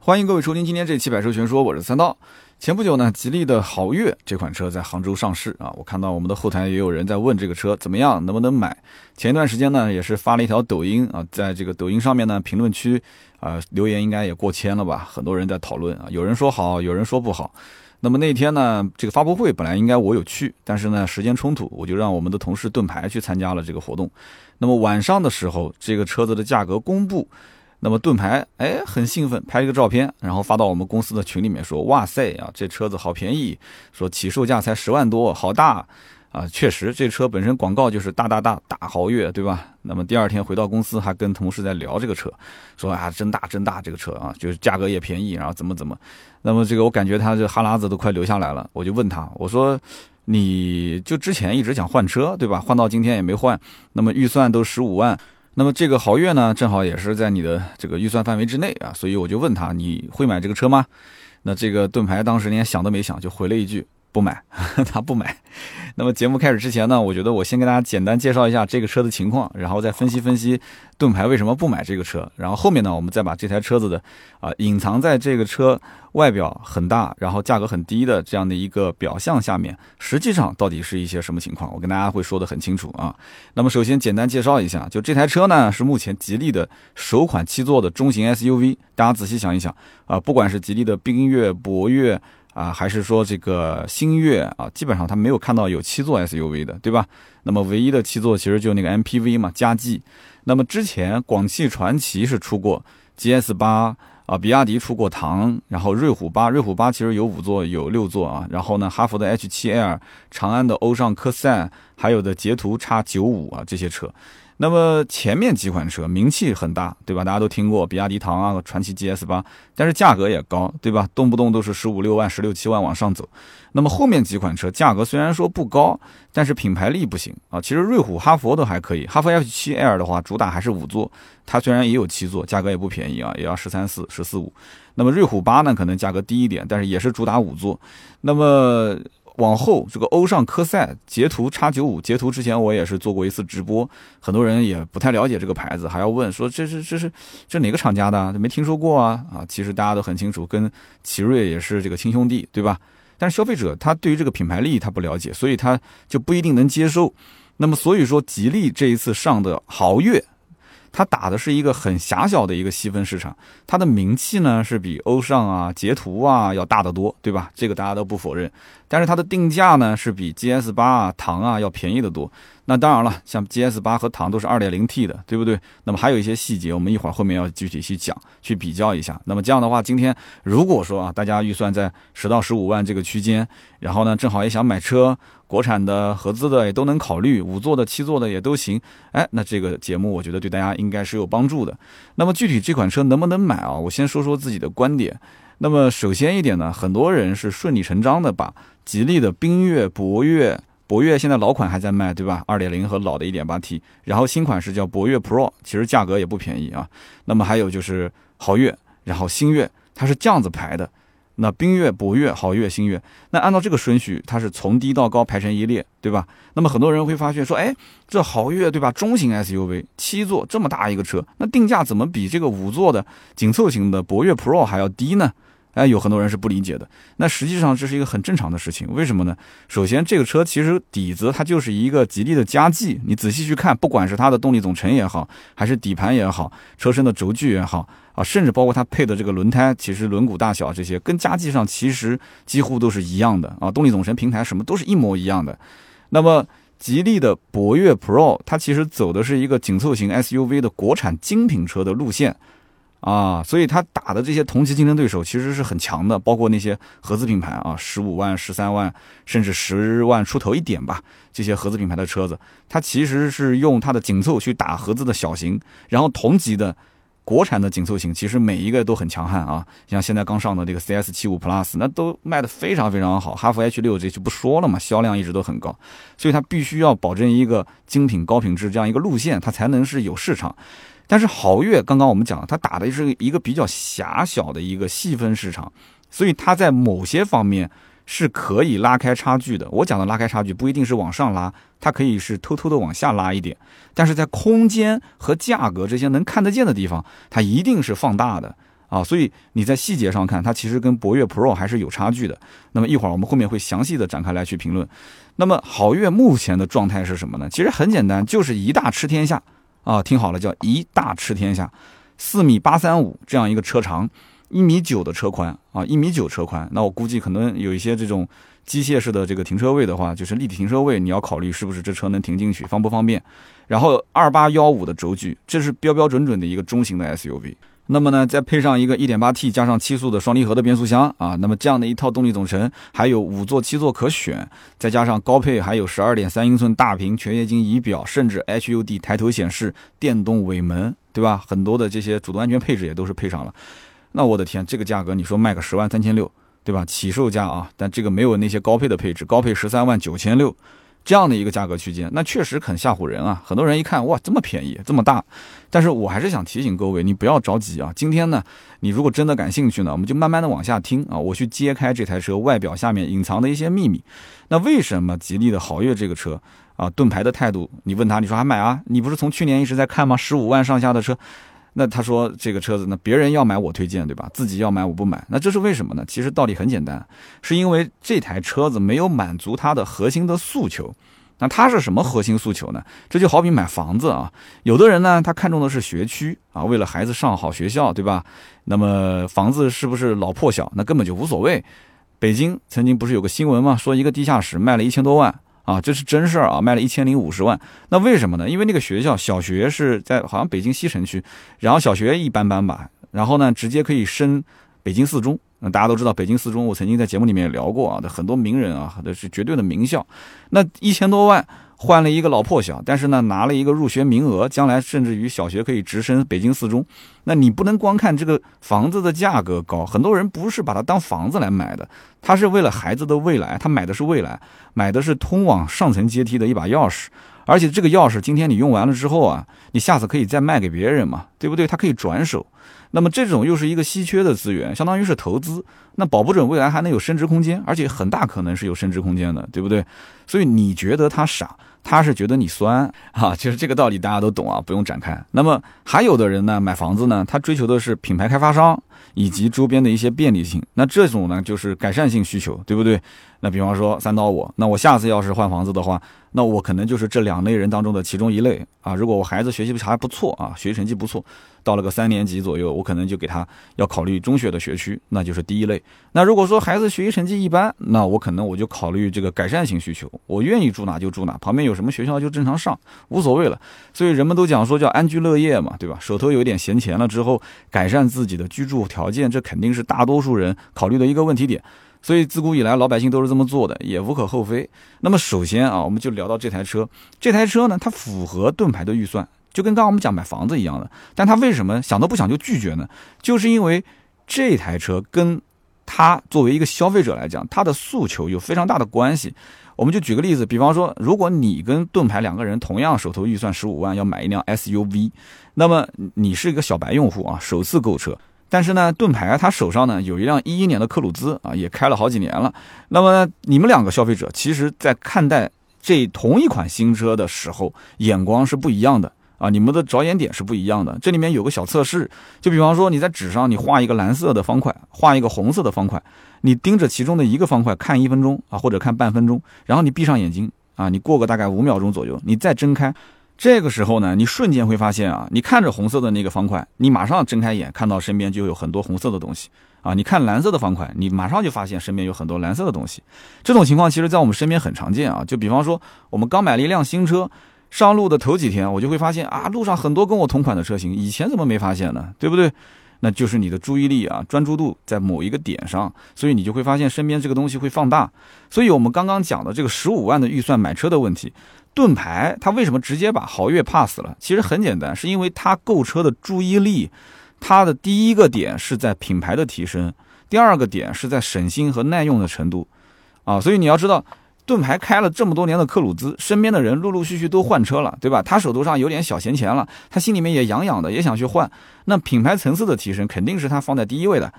欢迎各位收听今天这期《百车全说》，我是三刀。前不久呢，吉利的豪越这款车在杭州上市啊，我看到我们的后台也有人在问这个车怎么样，能不能买。前一段时间呢，也是发了一条抖音啊，在这个抖音上面呢，评论区啊留言应该也过千了吧，很多人在讨论啊，有人说好，有人说不好。那么那天呢，这个发布会本来应该我有去，但是呢时间冲突，我就让我们的同事盾牌去参加了这个活动。那么晚上的时候，这个车子的价格公布。那么盾牌哎很兴奋，拍了一个照片，然后发到我们公司的群里面说：“哇塞啊，这车子好便宜，说起售价才十万多，好大啊！确实，这车本身广告就是大大大大豪越，对吧？那么第二天回到公司还跟同事在聊这个车，说啊真大真大这个车啊，就是价格也便宜，然后怎么怎么。那么这个我感觉他这哈喇子都快流下来了，我就问他，我说你就之前一直想换车，对吧？换到今天也没换，那么预算都十五万。”那么这个豪越呢，正好也是在你的这个预算范围之内啊，所以我就问他你会买这个车吗？那这个盾牌当时连想都没想就回了一句不买，他不买。那么节目开始之前呢，我觉得我先给大家简单介绍一下这个车的情况，然后再分析分析盾牌为什么不买这个车，然后后面呢，我们再把这台车子的啊隐藏在这个车外表很大，然后价格很低的这样的一个表象下面，实际上到底是一些什么情况，我跟大家会说的很清楚啊。那么首先简单介绍一下，就这台车呢是目前吉利的首款七座的中型 SUV，大家仔细想一想啊，不管是吉利的缤越、博越。啊，还是说这个星越啊，基本上他没有看到有七座 SUV 的，对吧？那么唯一的七座其实就那个 MPV 嘛，嘉际。那么之前广汽传祺是出过 GS 八啊，比亚迪出过唐，然后瑞虎八，瑞虎八其实有五座有六座啊。然后呢，哈弗的 H7L，长安的欧尚科赛，还有的捷途 X 九五啊这些车。那么前面几款车名气很大，对吧？大家都听过比亚迪唐啊、传祺 GS 八，但是价格也高，对吧？动不动都是十五六万、十六七万往上走。那么后面几款车价格虽然说不高，但是品牌力不行啊。其实瑞虎、哈佛都还可以，哈弗 H7L 的话主打还是五座，它虽然也有七座，价格也不便宜啊，也要十三四、十四五。那么瑞虎八呢，可能价格低一点，但是也是主打五座。那么往后，这个欧尚科赛、捷途 X 九五，捷途之前我也是做过一次直播，很多人也不太了解这个牌子，还要问说这是这是这哪个厂家的？没听说过啊啊！其实大家都很清楚，跟奇瑞也是这个亲兄弟，对吧？但是消费者他对于这个品牌力他不了解，所以他就不一定能接受。那么所以说，吉利这一次上的豪越。它打的是一个很狭小的一个细分市场，它的名气呢是比欧尚啊、捷途啊要大得多，对吧？这个大家都不否认。但是它的定价呢是比 GS 八啊、唐啊要便宜得多。那当然了，像 GS 八和唐都是 2.0T 的，对不对？那么还有一些细节，我们一会儿后面要具体去讲，去比较一下。那么这样的话，今天如果说啊，大家预算在十到十五万这个区间，然后呢，正好也想买车，国产的、合资的也都能考虑，五座的、七座的也都行。哎，那这个节目我觉得对大家应该是有帮助的。那么具体这款车能不能买啊？我先说说自己的观点。那么首先一点呢，很多人是顺理成章的把吉利的缤越、博越。博越现在老款还在卖，对吧？二点零和老的一点八 T，然后新款是叫博越 Pro，其实价格也不便宜啊。那么还有就是豪越，然后星越，它是这样子排的。那缤越、博越、豪越、星越，那按照这个顺序，它是从低到高排成一列，对吧？那么很多人会发现说，哎，这豪越对吧？中型 SUV，七座这么大一个车，那定价怎么比这个五座的紧凑型的博越 Pro 还要低呢？哎，有很多人是不理解的。那实际上这是一个很正常的事情，为什么呢？首先，这个车其实底子它就是一个吉利的佳绩。你仔细去看，不管是它的动力总成也好，还是底盘也好，车身的轴距也好啊，甚至包括它配的这个轮胎，其实轮毂大小这些跟佳绩上其实几乎都是一样的啊。动力总成、平台什么都是一模一样的。那么，吉利的博越 Pro 它其实走的是一个紧凑型 SUV 的国产精品车的路线。啊，所以他打的这些同级竞争对手其实是很强的，包括那些合资品牌啊，十五万、十三万，甚至十万出头一点吧，这些合资品牌的车子，它其实是用它的紧凑去打合资的小型，然后同级的国产的紧凑型，其实每一个都很强悍啊。像现在刚上的这个 CS 七五 Plus，那都卖的非常非常好，哈弗 H 六这就不说了嘛，销量一直都很高，所以它必须要保证一个精品高品质这样一个路线，它才能是有市场。但是豪越刚刚我们讲了，它打的是一个比较狭小的一个细分市场，所以它在某些方面是可以拉开差距的。我讲的拉开差距不一定是往上拉，它可以是偷偷的往下拉一点。但是在空间和价格这些能看得见的地方，它一定是放大的啊，所以你在细节上看，它其实跟博越 Pro 还是有差距的。那么一会儿我们后面会详细的展开来去评论。那么豪越目前的状态是什么呢？其实很简单，就是一大吃天下啊，听好了，叫一大吃天下，四米八三五这样一个车长，一米九的车宽啊，一米九车宽。那我估计可能有一些这种。机械式的这个停车位的话，就是立体停车位，你要考虑是不是这车能停进去，方不方便。然后二八幺五的轴距，这是标标准准的一个中型的 SUV。那么呢，再配上一个 1.8T 加上七速的双离合的变速箱啊，那么这样的一套动力总成，还有五座七座可选，再加上高配还有12.3英寸大屏全液晶仪表，甚至 HUD 抬头显示、电动尾门，对吧？很多的这些主动安全配置也都是配上了。那我的天，这个价格你说卖个十万三千六？对吧？起售价啊，但这个没有那些高配的配置，高配十三万九千六，这样的一个价格区间，那确实很吓唬人啊！很多人一看，哇，这么便宜，这么大，但是我还是想提醒各位，你不要着急啊。今天呢，你如果真的感兴趣呢，我们就慢慢的往下听啊，我去揭开这台车外表下面隐藏的一些秘密。那为什么吉利的豪越这个车啊，盾牌的态度？你问他，你说还买啊？你不是从去年一直在看吗？十五万上下的车。那他说这个车子呢，别人要买我推荐，对吧？自己要买我不买，那这是为什么呢？其实道理很简单，是因为这台车子没有满足他的核心的诉求。那他是什么核心诉求呢？这就好比买房子啊，有的人呢，他看中的是学区啊，为了孩子上好学校，对吧？那么房子是不是老破小，那根本就无所谓。北京曾经不是有个新闻吗？说一个地下室卖了一千多万。啊，这是真事儿啊，卖了一千零五十万。那为什么呢？因为那个学校小学是在好像北京西城区，然后小学一般般吧，然后呢，直接可以升北京四中。那大家都知道，北京四中，我曾经在节目里面也聊过啊，很多名人啊，那是绝对的名校。那一千多万。换了一个老破小，但是呢，拿了一个入学名额，将来甚至于小学可以直升北京四中。那你不能光看这个房子的价格高，很多人不是把它当房子来买的，他是为了孩子的未来，他买的是未来，买的是通往上层阶梯的一把钥匙。而且这个钥匙今天你用完了之后啊，你下次可以再卖给别人嘛，对不对？它可以转手。那么这种又是一个稀缺的资源，相当于是投资，那保不准未来还能有升值空间，而且很大可能是有升值空间的，对不对？所以你觉得他傻？他是觉得你酸啊，其实这个道理大家都懂啊，不用展开。那么还有的人呢，买房子呢，他追求的是品牌开发商以及周边的一些便利性，那这种呢就是改善性需求，对不对？那比方说三刀我，那我下次要是换房子的话。那我可能就是这两类人当中的其中一类啊。如果我孩子学习还不错啊，学习成绩不错，到了个三年级左右，我可能就给他要考虑中学的学区，那就是第一类。那如果说孩子学习成绩一般，那我可能我就考虑这个改善型需求，我愿意住哪就住哪，旁边有什么学校就正常上，无所谓了。所以人们都讲说叫安居乐业嘛，对吧？手头有点闲钱了之后，改善自己的居住条件，这肯定是大多数人考虑的一个问题点。所以自古以来，老百姓都是这么做的，也无可厚非。那么首先啊，我们就聊到这台车。这台车呢，它符合盾牌的预算，就跟刚刚我们讲买房子一样的。但他为什么想都不想就拒绝呢？就是因为这台车跟他作为一个消费者来讲，他的诉求有非常大的关系。我们就举个例子，比方说，如果你跟盾牌两个人同样手头预算十五万要买一辆 SUV，那么你是一个小白用户啊，首次购车。但是呢，盾牌他手上呢有一辆一一年的克鲁兹啊，也开了好几年了。那么你们两个消费者，其实在看待这同一款新车的时候，眼光是不一样的啊，你们的着眼点是不一样的。这里面有个小测试，就比方说你在纸上你画一个蓝色的方块，画一个红色的方块，你盯着其中的一个方块看一分钟啊，或者看半分钟，然后你闭上眼睛啊，你过个大概五秒钟左右，你再睁开。这个时候呢，你瞬间会发现啊，你看着红色的那个方块，你马上睁开眼看到身边就有很多红色的东西啊。你看蓝色的方块，你马上就发现身边有很多蓝色的东西。这种情况其实在我们身边很常见啊。就比方说，我们刚买了一辆新车，上路的头几天，我就会发现啊，路上很多跟我同款的车型，以前怎么没发现呢？对不对？那就是你的注意力啊，专注度在某一个点上，所以你就会发现身边这个东西会放大。所以我们刚刚讲的这个十五万的预算买车的问题。盾牌它为什么直接把豪越 pass 了？其实很简单，是因为它购车的注意力，它的第一个点是在品牌的提升，第二个点是在省心和耐用的程度，啊，所以你要知道，盾牌开了这么多年的克鲁兹，身边的人陆陆续续都换车了，对吧？他手头上有点小闲钱了，他心里面也痒痒的，也想去换。那品牌层次的提升肯定是他放在第一位的。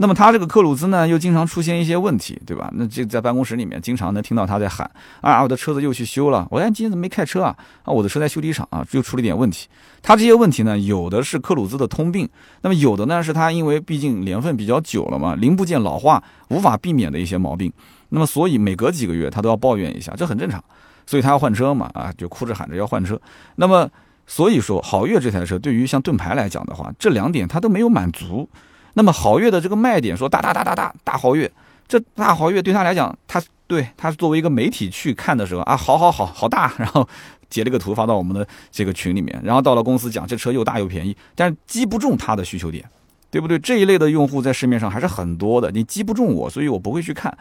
那么他这个克鲁兹呢，又经常出现一些问题，对吧？那这在办公室里面经常能听到他在喊啊，我的车子又去修了。我哎，今天怎么没开车啊？啊，我的车在修理厂啊，又出了点问题。他这些问题呢，有的是克鲁兹的通病，那么有的呢是他因为毕竟年份比较久了嘛，零部件老化无法避免的一些毛病。那么所以每隔几个月他都要抱怨一下，这很正常。所以他要换车嘛，啊，就哭着喊着要换车。那么所以说，豪越这台车对于像盾牌来讲的话，这两点他都没有满足。那么豪越的这个卖点说大大大大大大豪越，这大豪越对他来讲，他对他作为一个媒体去看的时候啊，好好好好大，然后截了个图发到我们的这个群里面，然后到了公司讲这车又大又便宜，但是击不中他的需求点，对不对？这一类的用户在市面上还是很多的，你击不中我，所以我不会去看。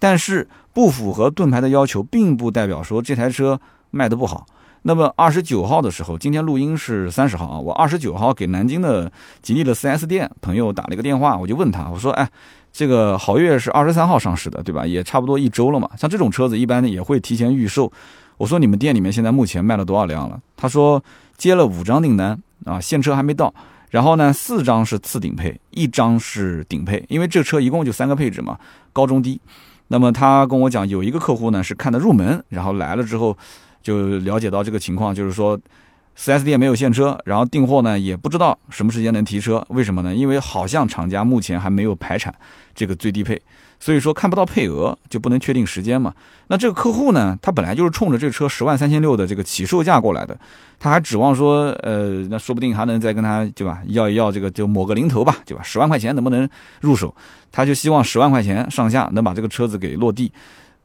但是不符合盾牌的要求，并不代表说这台车卖的不好。那么二十九号的时候，今天录音是三十号啊。我二十九号给南京的吉利的 4S 店朋友打了一个电话，我就问他，我说：“哎，这个豪越是二十三号上市的，对吧？也差不多一周了嘛。像这种车子，一般也会提前预售。我说你们店里面现在目前卖了多少辆了？他说接了五张订单啊，现车还没到。然后呢，四张是次顶配，一张是顶配，因为这车一共就三个配置嘛，高中低。那么他跟我讲，有一个客户呢是看的入门，然后来了之后。就了解到这个情况，就是说四 s 店没有现车，然后订货呢也不知道什么时间能提车，为什么呢？因为好像厂家目前还没有排产这个最低配，所以说看不到配额就不能确定时间嘛。那这个客户呢，他本来就是冲着这车十万三千六的这个起售价过来的，他还指望说，呃，那说不定还能再跟他对吧，要一要这个就抹个零头吧，对吧？十万块钱能不能入手？他就希望十万块钱上下能把这个车子给落地。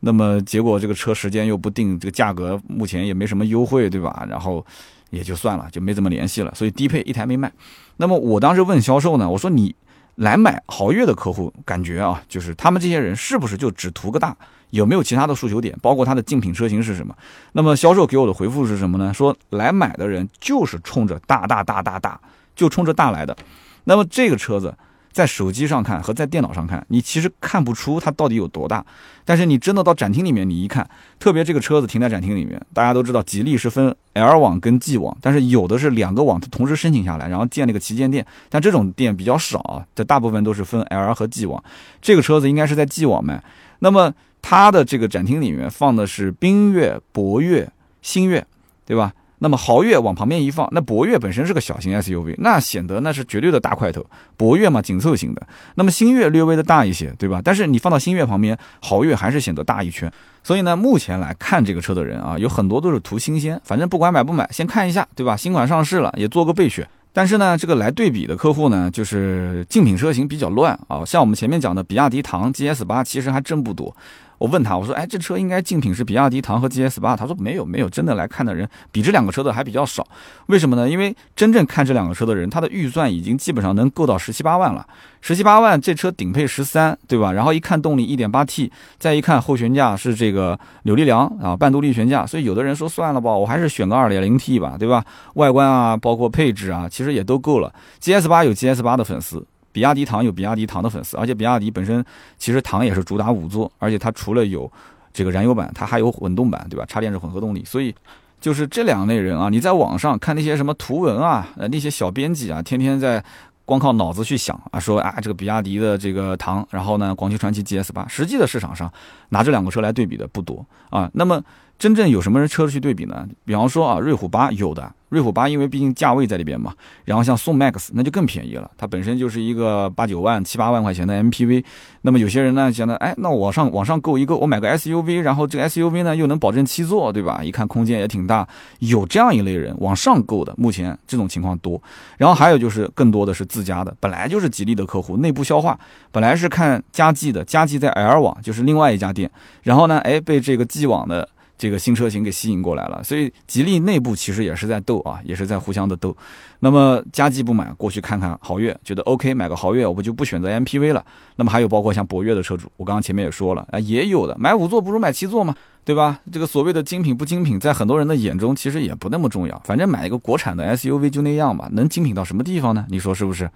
那么结果这个车时间又不定，这个价格目前也没什么优惠，对吧？然后也就算了，就没怎么联系了。所以低配一台没卖。那么我当时问销售呢，我说你来买豪越的客户，感觉啊，就是他们这些人是不是就只图个大？有没有其他的诉求点？包括它的竞品车型是什么？那么销售给我的回复是什么呢？说来买的人就是冲着大大大大大，就冲着大来的。那么这个车子。在手机上看和在电脑上看，你其实看不出它到底有多大。但是你真的到展厅里面，你一看，特别这个车子停在展厅里面，大家都知道，吉利是分 L 网跟 G 网，但是有的是两个网它同时申请下来，然后建了个旗舰店。但这种店比较少啊，这大部分都是分 L 和 G 网。这个车子应该是在 G 网卖。那么它的这个展厅里面放的是缤越、博越、星越，对吧？那么豪越往旁边一放，那博越本身是个小型 SUV，那显得那是绝对的大块头。博越嘛，紧凑型的。那么星越略微的大一些，对吧？但是你放到星越旁边，豪越还是显得大一圈。所以呢，目前来看这个车的人啊，有很多都是图新鲜，反正不管买不买，先看一下，对吧？新款上市了，也做个备选。但是呢，这个来对比的客户呢，就是竞品车型比较乱啊。像我们前面讲的比亚迪唐 GS 八，其实还真不多。我问他，我说，哎，这车应该竞品是比亚迪唐和 GS 八。他说没有，没有，真的来看的人比这两个车的还比较少。为什么呢？因为真正看这两个车的人，他的预算已经基本上能够到十七八万了。十七八万，这车顶配十三，对吧？然后一看动力一点八 T，再一看后悬架是这个扭力梁啊，半独立悬架。所以有的人说算了吧，我还是选个二点零 T 吧，对吧？外观啊，包括配置啊，其实也都够了。GS 八有 GS 八的粉丝。比亚迪唐有比亚迪唐的粉丝，而且比亚迪本身其实唐也是主打五座，而且它除了有这个燃油版，它还有混动版，对吧？插电式混合动力，所以就是这两类人啊，你在网上看那些什么图文啊，呃那些小编辑啊，天天在光靠脑子去想啊，说啊这个比亚迪的这个唐，然后呢广汽传祺 GS 八，实际的市场上拿这两个车来对比的不多啊，那么。真正有什么人车去对比呢？比方说啊，瑞虎八有的，瑞虎八因为毕竟价位在里边嘛。然后像宋 MAX 那就更便宜了，它本身就是一个八九万、七八万块钱的 MPV。那么有些人呢觉得，哎，那往上往上购一个，我买个 SUV，然后这个 SUV 呢又能保证七座，对吧？一看空间也挺大，有这样一类人往上购的，目前这种情况多。然后还有就是更多的是自家的，本来就是吉利的客户，内部消化，本来是看佳绩的，佳绩在 L 网就是另外一家店，然后呢，哎，被这个 G 网的。这个新车型给吸引过来了，所以吉利内部其实也是在斗啊，也是在互相的斗。那么佳绩不买，过去看看豪越，觉得 OK，买个豪越，我不就不选择 MPV 了。那么还有包括像博越的车主，我刚刚前面也说了啊，也有的买五座不如买七座嘛，对吧？这个所谓的精品不精品，在很多人的眼中其实也不那么重要，反正买一个国产的 SUV 就那样吧，能精品到什么地方呢？你说是不是？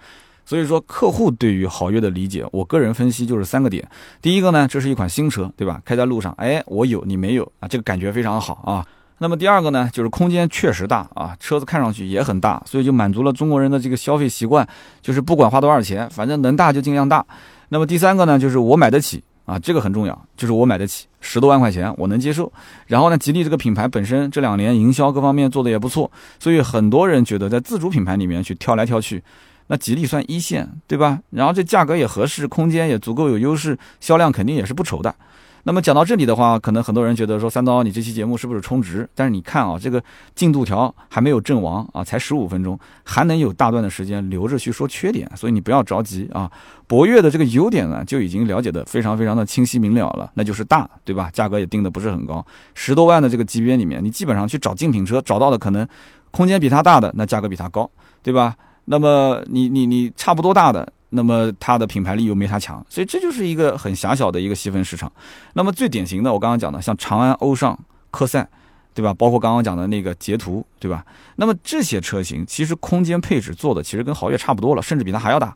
所以说，客户对于豪越的理解，我个人分析就是三个点。第一个呢，这是一款新车，对吧？开在路上，哎，我有你没有啊？这个感觉非常好啊。那么第二个呢，就是空间确实大啊，车子看上去也很大，所以就满足了中国人的这个消费习惯，就是不管花多少钱，反正能大就尽量大。那么第三个呢，就是我买得起啊，这个很重要，就是我买得起，十多万块钱我能接受。然后呢，吉利这个品牌本身这两年营销各方面做的也不错，所以很多人觉得在自主品牌里面去挑来挑去，那吉利算一线，对吧？然后这价格也合适，空间也足够有优势，销量肯定也是不愁的。那么讲到这里的话，可能很多人觉得说三刀，你这期节目是不是充值？但是你看啊，这个进度条还没有阵亡啊，才十五分钟，还能有大段的时间留着去说缺点，所以你不要着急啊。博越的这个优点呢，就已经了解的非常非常的清晰明了了，那就是大，对吧？价格也定的不是很高，十多万的这个级别里面，你基本上去找竞品车，找到的可能空间比它大的，那价格比它高，对吧？那么你你你差不多大的。那么它的品牌力又没它强，所以这就是一个很狭小的一个细分市场。那么最典型的，我刚刚讲的，像长安、欧尚、科赛，对吧？包括刚刚讲的那个捷途，对吧？那么这些车型其实空间配置做的其实跟豪越差不多了，甚至比它还要大。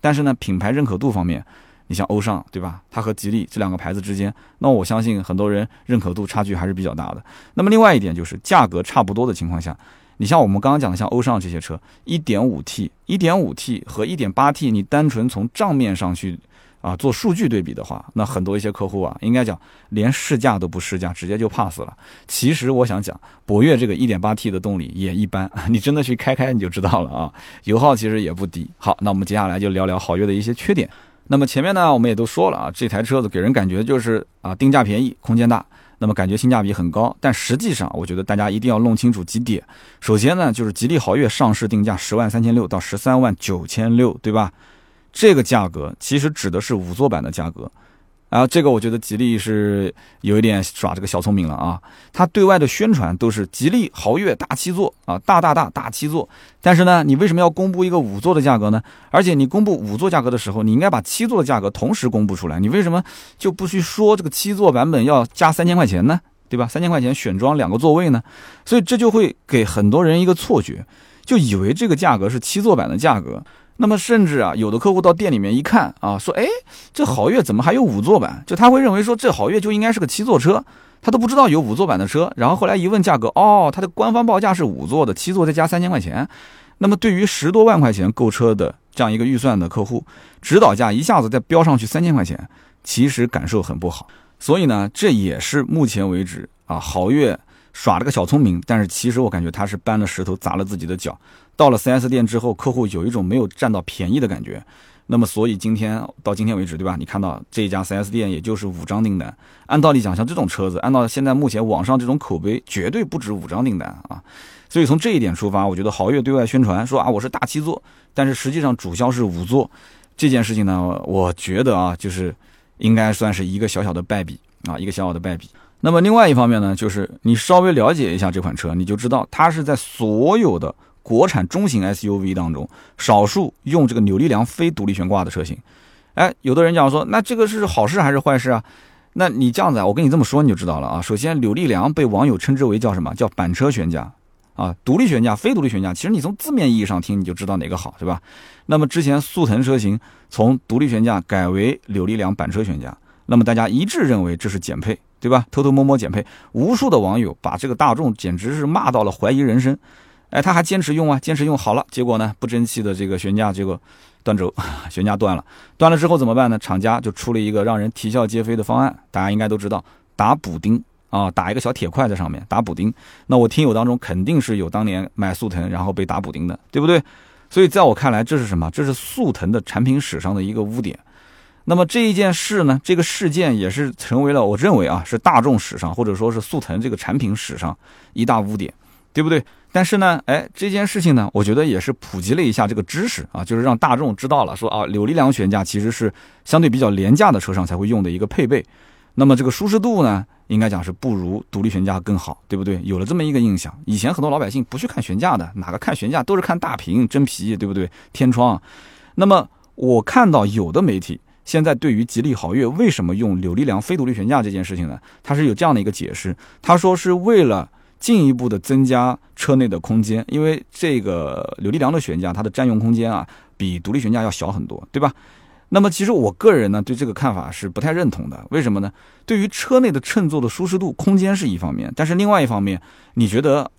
但是呢，品牌认可度方面，你像欧尚，对吧？它和吉利这两个牌子之间，那我相信很多人认可度差距还是比较大的。那么另外一点就是价格差不多的情况下。你像我们刚刚讲的，像欧尚这些车，1.5T、1.5T 和 1.8T，你单纯从账面上去啊做数据对比的话，那很多一些客户啊，应该讲连试驾都不试驾，直接就 pass 了。其实我想讲，博越这个 1.8T 的动力也一般，你真的去开开你就知道了啊，油耗其实也不低。好，那我们接下来就聊聊豪越的一些缺点。那么前面呢，我们也都说了啊，这台车子给人感觉就是啊，定价便宜，空间大。那么感觉性价比很高，但实际上我觉得大家一定要弄清楚几点。首先呢，就是吉利豪越上市定价十万三千六到十三万九千六，对吧？这个价格其实指的是五座版的价格。啊，这个我觉得吉利是有一点耍这个小聪明了啊！它对外的宣传都是吉利豪越大七座啊，大大大大七座。但是呢，你为什么要公布一个五座的价格呢？而且你公布五座价格的时候，你应该把七座的价格同时公布出来。你为什么就不去说这个七座版本要加三千块钱呢？对吧？三千块钱选装两个座位呢？所以这就会给很多人一个错觉，就以为这个价格是七座版的价格。那么甚至啊，有的客户到店里面一看啊，说，哎，这豪越怎么还有五座版？就他会认为说，这豪越就应该是个七座车，他都不知道有五座版的车。然后后来一问价格，哦，它的官方报价是五座的，七座再加三千块钱。那么对于十多万块钱购车的这样一个预算的客户，指导价一下子再飙上去三千块钱，其实感受很不好。所以呢，这也是目前为止啊，豪越。耍了个小聪明，但是其实我感觉他是搬了石头砸了自己的脚。到了 4S 店之后，客户有一种没有占到便宜的感觉。那么，所以今天到今天为止，对吧？你看到这一家 4S 店也就是五张订单。按道理讲，像这种车子，按照现在目前网上这种口碑，绝对不止五张订单啊。所以从这一点出发，我觉得豪越对外宣传说啊，我是大七座，但是实际上主销是五座，这件事情呢，我觉得啊，就是应该算是一个小小的败笔啊，一个小小的败笔。那么另外一方面呢，就是你稍微了解一下这款车，你就知道它是在所有的国产中型 SUV 当中，少数用这个扭力梁非独立悬挂的车型。哎，有的人讲说，那这个是好事还是坏事啊？那你这样子啊，我跟你这么说你就知道了啊。首先，扭力梁被网友称之为叫什么？叫板车悬架啊，独立悬架、非独立悬架。其实你从字面意义上听，你就知道哪个好，对吧？那么之前速腾车型从独立悬架改为扭力梁板车悬架，那么大家一致认为这是减配。对吧？偷偷摸摸减配，无数的网友把这个大众简直是骂到了怀疑人生。哎，他还坚持用啊，坚持用好了，结果呢，不争气的这个悬架结果断轴，悬架断了。断了之后怎么办呢？厂家就出了一个让人啼笑皆非的方案，大家应该都知道，打补丁啊，打一个小铁块在上面打补丁。那我听友当中肯定是有当年买速腾然后被打补丁的，对不对？所以在我看来，这是什么？这是速腾的产品史上的一个污点。那么这一件事呢，这个事件也是成为了我认为啊，是大众史上或者说是速腾这个产品史上一大污点，对不对？但是呢，哎，这件事情呢，我觉得也是普及了一下这个知识啊，就是让大众知道了，说啊，扭力梁悬架其实是相对比较廉价的车上才会用的一个配备。那么这个舒适度呢，应该讲是不如独立悬架更好，对不对？有了这么一个印象，以前很多老百姓不去看悬架的，哪个看悬架都是看大屏真皮，对不对？天窗。那么我看到有的媒体。现在对于吉利豪越为什么用扭力梁非独立悬架这件事情呢？它是有这样的一个解释，他说是为了进一步的增加车内的空间，因为这个扭力梁的悬架它的占用空间啊比独立悬架要小很多，对吧？那么其实我个人呢对这个看法是不太认同的，为什么呢？对于车内的乘坐的舒适度、空间是一方面，但是另外一方面，你觉得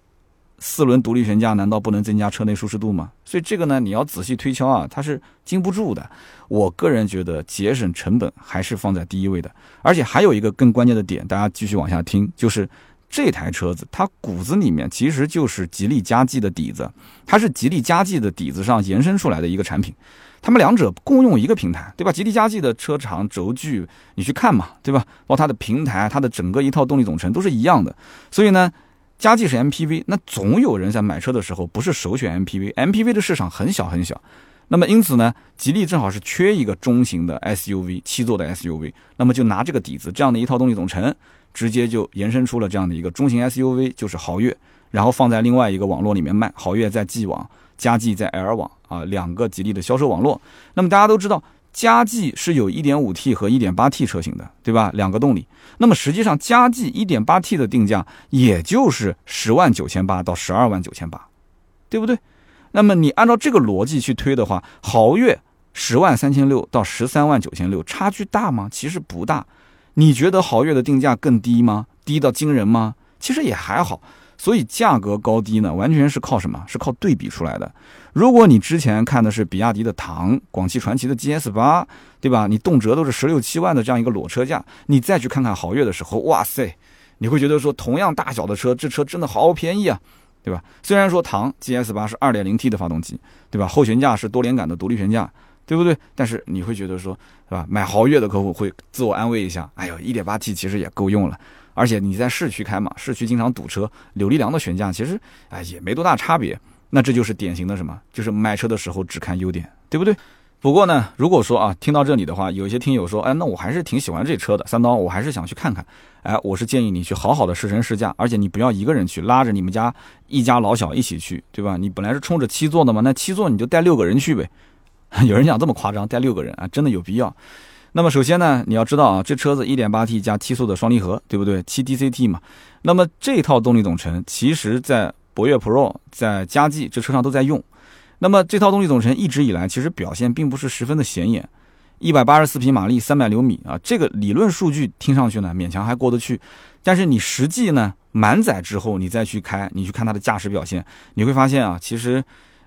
四轮独立悬架难道不能增加车内舒适度吗？所以这个呢，你要仔细推敲啊，它是经不住的。我个人觉得节省成本还是放在第一位的。而且还有一个更关键的点，大家继续往下听，就是这台车子它骨子里面其实就是吉利嘉际的底子，它是吉利嘉际的底子上延伸出来的一个产品。他们两者共用一个平台，对吧？吉利嘉际的车长轴距你去看嘛，对吧？包括它的平台，它的整个一套动力总成都是一样的。所以呢，嘉际是 MPV，那总有人在买车的时候不是首选 MPV，MPV 的市场很小很小。那么因此呢，吉利正好是缺一个中型的 SUV，七座的 SUV，那么就拿这个底子，这样的一套动力总成，直接就延伸出了这样的一个中型 SUV，就是豪越，然后放在另外一个网络里面卖，豪越在 G 网。佳绩在 L 网啊，两个吉利的销售网络。那么大家都知道，佳绩是有 1.5T 和 1.8T 车型的，对吧？两个动力。那么实际上，佳绩 1.8T 的定价也就是十万九千八到十二万九千八，对不对？那么你按照这个逻辑去推的话，豪越十万三千六到十三万九千六，差距大吗？其实不大。你觉得豪越的定价更低吗？低到惊人吗？其实也还好。所以价格高低呢，完全是靠什么？是靠对比出来的。如果你之前看的是比亚迪的唐、广汽传祺的 GS 八，对吧？你动辄都是十六七万的这样一个裸车价，你再去看看豪越的时候，哇塞，你会觉得说，同样大小的车，这车真的好便宜啊，对吧？虽然说唐 GS 八是二点零 T 的发动机，对吧？后悬架是多连杆的独立悬架，对不对？但是你会觉得说，是吧？买豪越的客户会自我安慰一下，哎呦，一点八 T 其实也够用了。而且你在市区开嘛，市区经常堵车，柳力梁的悬架其实哎也没多大差别。那这就是典型的什么？就是买车的时候只看优点，对不对？不过呢，如果说啊，听到这里的话，有一些听友说，哎，那我还是挺喜欢这车的，三刀，我还是想去看看。哎，我是建议你去好好的试乘试驾，而且你不要一个人去，拉着你们家一家老小一起去，对吧？你本来是冲着七座的嘛，那七座你就带六个人去呗。有人讲这么夸张，带六个人啊，真的有必要？那么首先呢，你要知道啊，这车子 1.8T 加七速的双离合，对不对？七 DCT 嘛。那么这套动力总成，其实在博越 Pro、在嘉际这车上都在用。那么这套动力总成一直以来其实表现并不是十分的显眼，184匹马力，300牛米啊，这个理论数据听上去呢勉强还过得去。但是你实际呢满载之后，你再去开，你去看它的驾驶表现，你会发现啊，其实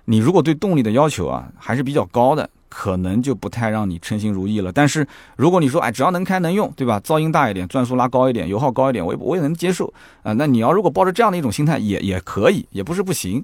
你如果对动力的要求啊还是比较高的。可能就不太让你称心如意了。但是如果你说，哎，只要能开能用，对吧？噪音大一点，转速拉高一点，油耗高一点，我也我也能接受啊。那你要如果抱着这样的一种心态，也也可以，也不是不行。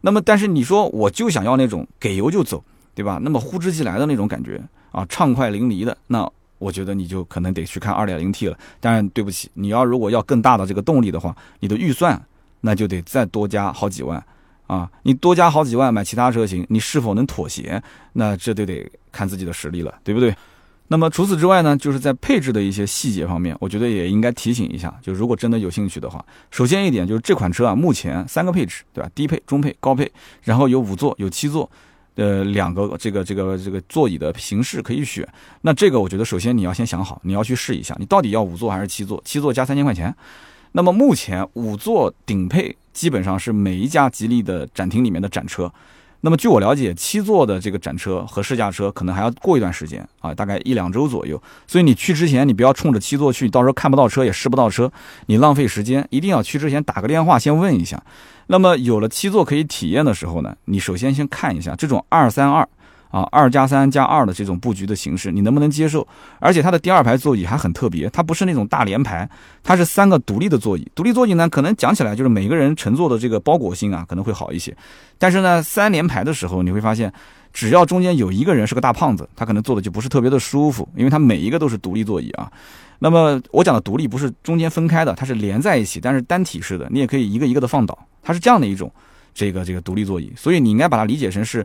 那么，但是你说我就想要那种给油就走，对吧？那么呼之即来的那种感觉啊，畅快淋漓的，那我觉得你就可能得去看 2.0T 了。当然，对不起，你要如果要更大的这个动力的话，你的预算那就得再多加好几万。啊，你多加好几万买其他车型，你是否能妥协？那这就得看自己的实力了，对不对？那么除此之外呢，就是在配置的一些细节方面，我觉得也应该提醒一下。就如果真的有兴趣的话，首先一点就是这款车啊，目前三个配置，对吧？低配、中配、高配，然后有五座、有七座，呃，两个这个这个这个座椅的形式可以选。那这个我觉得首先你要先想好，你要去试一下，你到底要五座还是七座？七座加三千块钱。那么目前五座顶配。基本上是每一家吉利的展厅里面的展车，那么据我了解，七座的这个展车和试驾车可能还要过一段时间啊，大概一两周左右。所以你去之前，你不要冲着七座去，到时候看不到车也试不到车，你浪费时间。一定要去之前打个电话先问一下。那么有了七座可以体验的时候呢，你首先先看一下这种二三二。啊，二加三加二的这种布局的形式，你能不能接受？而且它的第二排座椅还很特别，它不是那种大连排，它是三个独立的座椅。独立座椅呢，可能讲起来就是每个人乘坐的这个包裹性啊，可能会好一些。但是呢，三连排的时候，你会发现，只要中间有一个人是个大胖子，他可能坐的就不是特别的舒服，因为它每一个都是独立座椅啊。那么我讲的独立不是中间分开的，它是连在一起，但是单体式的，你也可以一个一个的放倒，它是这样的一种这个这个独立座椅。所以你应该把它理解成是。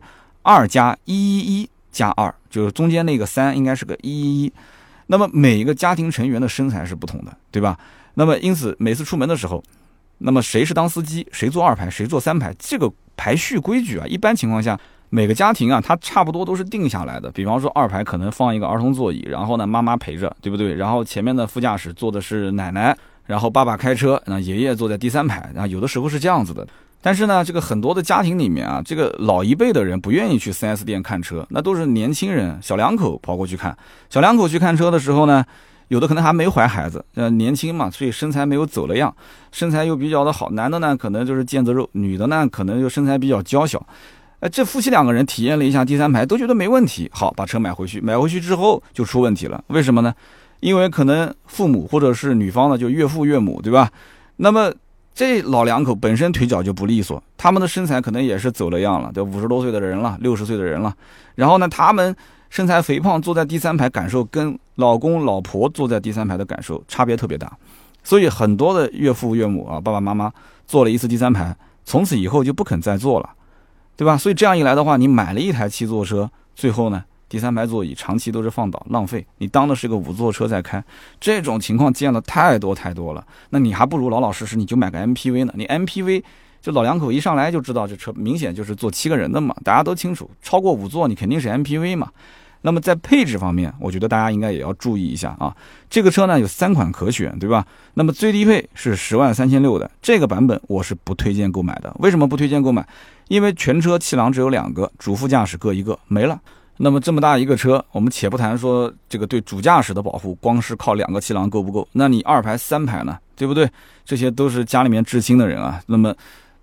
二加一一一加二，就是中间那个三应该是个一一一。那么每一个家庭成员的身材是不同的，对吧？那么因此每次出门的时候，那么谁是当司机，谁坐二排，谁坐三排，这个排序规矩啊，一般情况下每个家庭啊，它差不多都是定下来的。比方说二排可能放一个儿童座椅，然后呢妈妈陪着，对不对？然后前面的副驾驶坐的是奶奶，然后爸爸开车，那爷爷坐在第三排，然后有的时候是这样子的。但是呢，这个很多的家庭里面啊，这个老一辈的人不愿意去 4S 店看车，那都是年轻人、小两口跑过去看。小两口去看车的时候呢，有的可能还没怀孩子，呃，年轻嘛，所以身材没有走了样，身材又比较的好。男的呢，可能就是腱子肉；女的呢，可能就身材比较娇小。哎，这夫妻两个人体验了一下第三排，都觉得没问题，好，把车买回去。买回去之后就出问题了，为什么呢？因为可能父母或者是女方的，就岳父岳母，对吧？那么这老两口本身腿脚就不利索，他们的身材可能也是走了样了，对，五十多岁的人了，六十岁的人了。然后呢，他们身材肥胖，坐在第三排感受跟老公老婆坐在第三排的感受差别特别大。所以很多的岳父岳母啊，爸爸妈妈坐了一次第三排，从此以后就不肯再坐了。对吧？所以这样一来的话，你买了一台七座车，最后呢，第三排座椅长期都是放倒，浪费。你当的是个五座车在开，这种情况见了太多太多了。那你还不如老老实实，你就买个 MPV 呢。你 MPV 就老两口一上来就知道，这车明显就是坐七个人的嘛，大家都清楚。超过五座，你肯定是 MPV 嘛。那么在配置方面，我觉得大家应该也要注意一下啊。这个车呢有三款可选，对吧？那么最低配是十万三千六的这个版本，我是不推荐购买的。为什么不推荐购买？因为全车气囊只有两个，主副驾驶各一个，没了。那么这么大一个车，我们且不谈说这个对主驾驶的保护，光是靠两个气囊够不够？那你二排三排呢？对不对？这些都是家里面至亲的人啊。那么。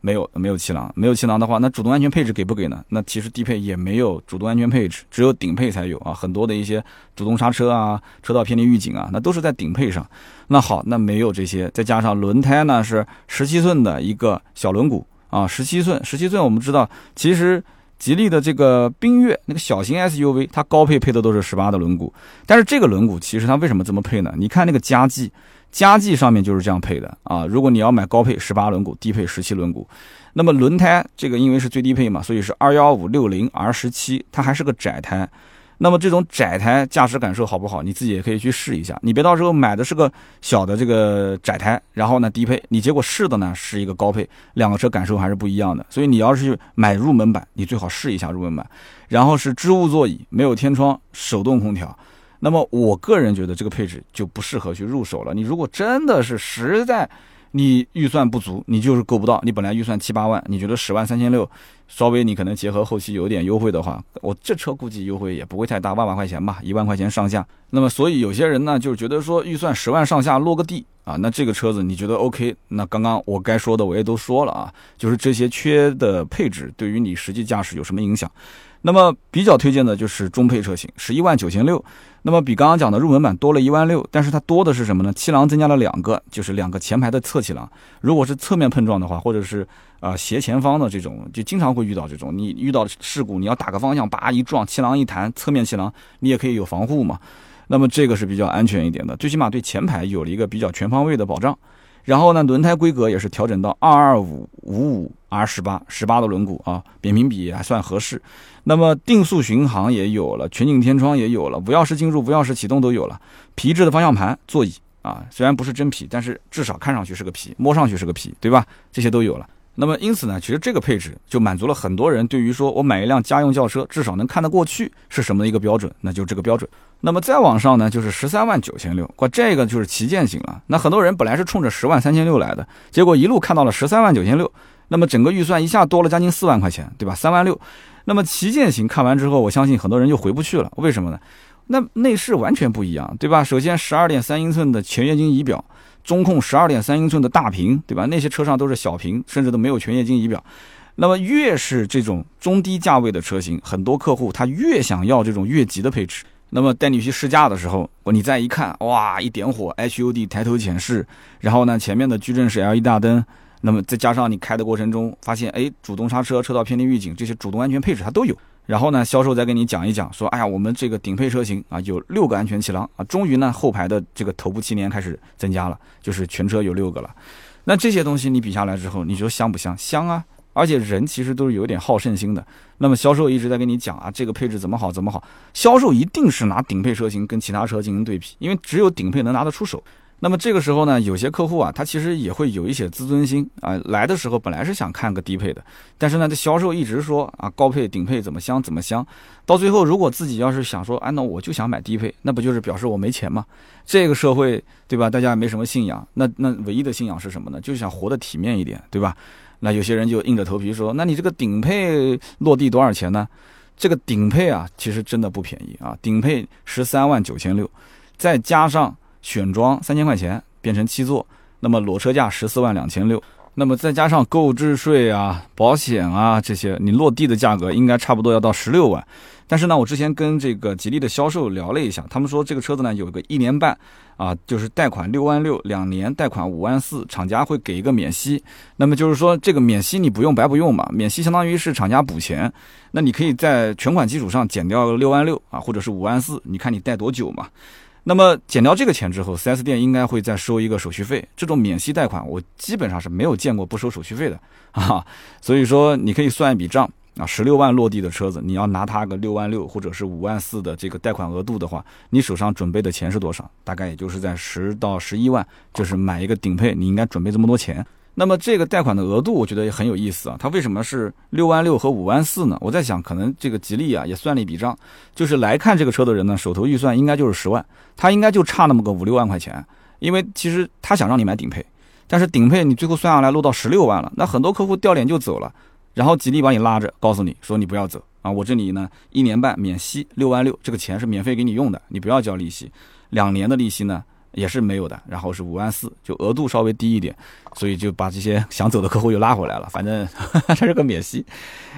没有没有气囊，没有气囊的话，那主动安全配置给不给呢？那其实低配 也没有主动安全配置，只有顶配才有啊。很多的一些主动刹车啊、车道偏离预警啊，那都是在顶配上。那好，那没有这些，再加上轮胎呢是十七寸的一个小轮毂啊，十七寸，十七寸我们知道，其实吉利的这个缤越那个小型 SUV，它高配配的都是十八的轮毂，但是这个轮毂其实它为什么这么配呢？你看那个加绩。加绩上面就是这样配的啊！如果你要买高配十八轮毂，低配十七轮毂，那么轮胎这个因为是最低配嘛，所以是二幺五六零 R 十七，它还是个窄胎。那么这种窄胎驾驶感受好不好？你自己也可以去试一下。你别到时候买的是个小的这个窄胎，然后呢低配，你结果试的呢是一个高配，两个车感受还是不一样的。所以你要是去买入门版，你最好试一下入门版，然后是织物座椅，没有天窗，手动空调。那么我个人觉得这个配置就不适合去入手了。你如果真的是实在你预算不足，你就是够不到。你本来预算七八万，你觉得十万三千六，稍微你可能结合后期有点优惠的话，我这车估计优惠也不会太大，万把块钱吧，一万块钱上下。那么所以有些人呢，就是觉得说预算十万上下落个地啊，那这个车子你觉得 OK？那刚刚我该说的我也都说了啊，就是这些缺的配置对于你实际驾驶有什么影响？那么比较推荐的就是中配车型，十一万九千六。那么比刚刚讲的入门版多了一万六，但是它多的是什么呢？气囊增加了两个，就是两个前排的侧气囊。如果是侧面碰撞的话，或者是啊斜前方的这种，就经常会遇到这种。你遇到事故，你要打个方向，叭一撞，气囊一弹，侧面气囊你也可以有防护嘛。那么这个是比较安全一点的，最起码对前排有了一个比较全方位的保障。然后呢，轮胎规格也是调整到二二五五五 R 十八十八的轮毂啊，扁平比还算合适。那么定速巡航也有了，全景天窗也有了，无钥匙进入、无钥匙启动都有了。皮质的方向盘、座椅啊，虽然不是真皮，但是至少看上去是个皮，摸上去是个皮，对吧？这些都有了。那么因此呢，其实这个配置就满足了很多人对于说我买一辆家用轿车至少能看得过去是什么的一个标准，那就这个标准。那么再往上呢，就是十三万九千六，哇，这个就是旗舰型了。那很多人本来是冲着十万三千六来的，结果一路看到了十三万九千六，那么整个预算一下多了将近四万块钱，对吧？三万六。那么旗舰型看完之后，我相信很多人就回不去了。为什么呢？那内饰完全不一样，对吧？首先十二点三英寸的全液晶仪表。中控十二点三英寸的大屏，对吧？那些车上都是小屏，甚至都没有全液晶仪表。那么越是这种中低价位的车型，很多客户他越想要这种越级的配置。那么带你去试驾的时候，你再一看，哇，一点火，HUD 抬头显示，然后呢，前面的矩阵式 LED 大灯，那么再加上你开的过程中发现，哎，主动刹车、车道偏离预警这些主动安全配置它都有。然后呢，销售再跟你讲一讲，说，哎呀，我们这个顶配车型啊，有六个安全气囊啊，终于呢，后排的这个头部气帘开始增加了，就是全车有六个了。那这些东西你比下来之后，你说香不香？香啊！而且人其实都是有点好胜心的。那么销售一直在跟你讲啊，这个配置怎么好怎么好，销售一定是拿顶配车型跟其他车进行对比，因为只有顶配能拿得出手。那么这个时候呢，有些客户啊，他其实也会有一些自尊心啊。来的时候本来是想看个低配的，但是呢，这销售一直说啊，高配、顶配怎么香怎么香。到最后，如果自己要是想说，哎，那我就想买低配，那不就是表示我没钱吗？这个社会对吧？大家没什么信仰，那那唯一的信仰是什么呢？就是想活得体面一点，对吧？那有些人就硬着头皮说，那你这个顶配落地多少钱呢？这个顶配啊，其实真的不便宜啊，顶配十三万九千六，再加上。选装三千块钱变成七座，那么裸车价十四万两千六，那么再加上购置税啊、保险啊这些，你落地的价格应该差不多要到十六万。但是呢，我之前跟这个吉利的销售聊了一下，他们说这个车子呢有个一年半啊，就是贷款六万六，两年贷款五万四，厂家会给一个免息。那么就是说这个免息你不用白不用嘛，免息相当于是厂家补钱，那你可以在全款基础上减掉六万六啊，或者是五万四，你看你贷多久嘛。那么减掉这个钱之后，4S 店应该会再收一个手续费。这种免息贷款我基本上是没有见过不收手续费的 啊，所以说你可以算一笔账。啊，十六万落地的车子，你要拿它个六万六或者是五万四的这个贷款额度的话，你手上准备的钱是多少？大概也就是在十到十一万，就是买一个顶配，你应该准备这么多钱。那么这个贷款的额度，我觉得也很有意思啊。它为什么是六万六和五万四呢？我在想，可能这个吉利啊也算了一笔账，就是来看这个车的人呢，手头预算应该就是十万，他应该就差那么个五六万块钱，因为其实他想让你买顶配，但是顶配你最后算下来落到十六万了，那很多客户掉脸就走了。然后吉利把你拉着，告诉你说你不要走啊，我这里呢一年半免息六万六，这个钱是免费给你用的，你不要交利息，两年的利息呢也是没有的，然后是五万四，就额度稍微低一点，所以就把这些想走的客户又拉回来了，反正 它是个免息。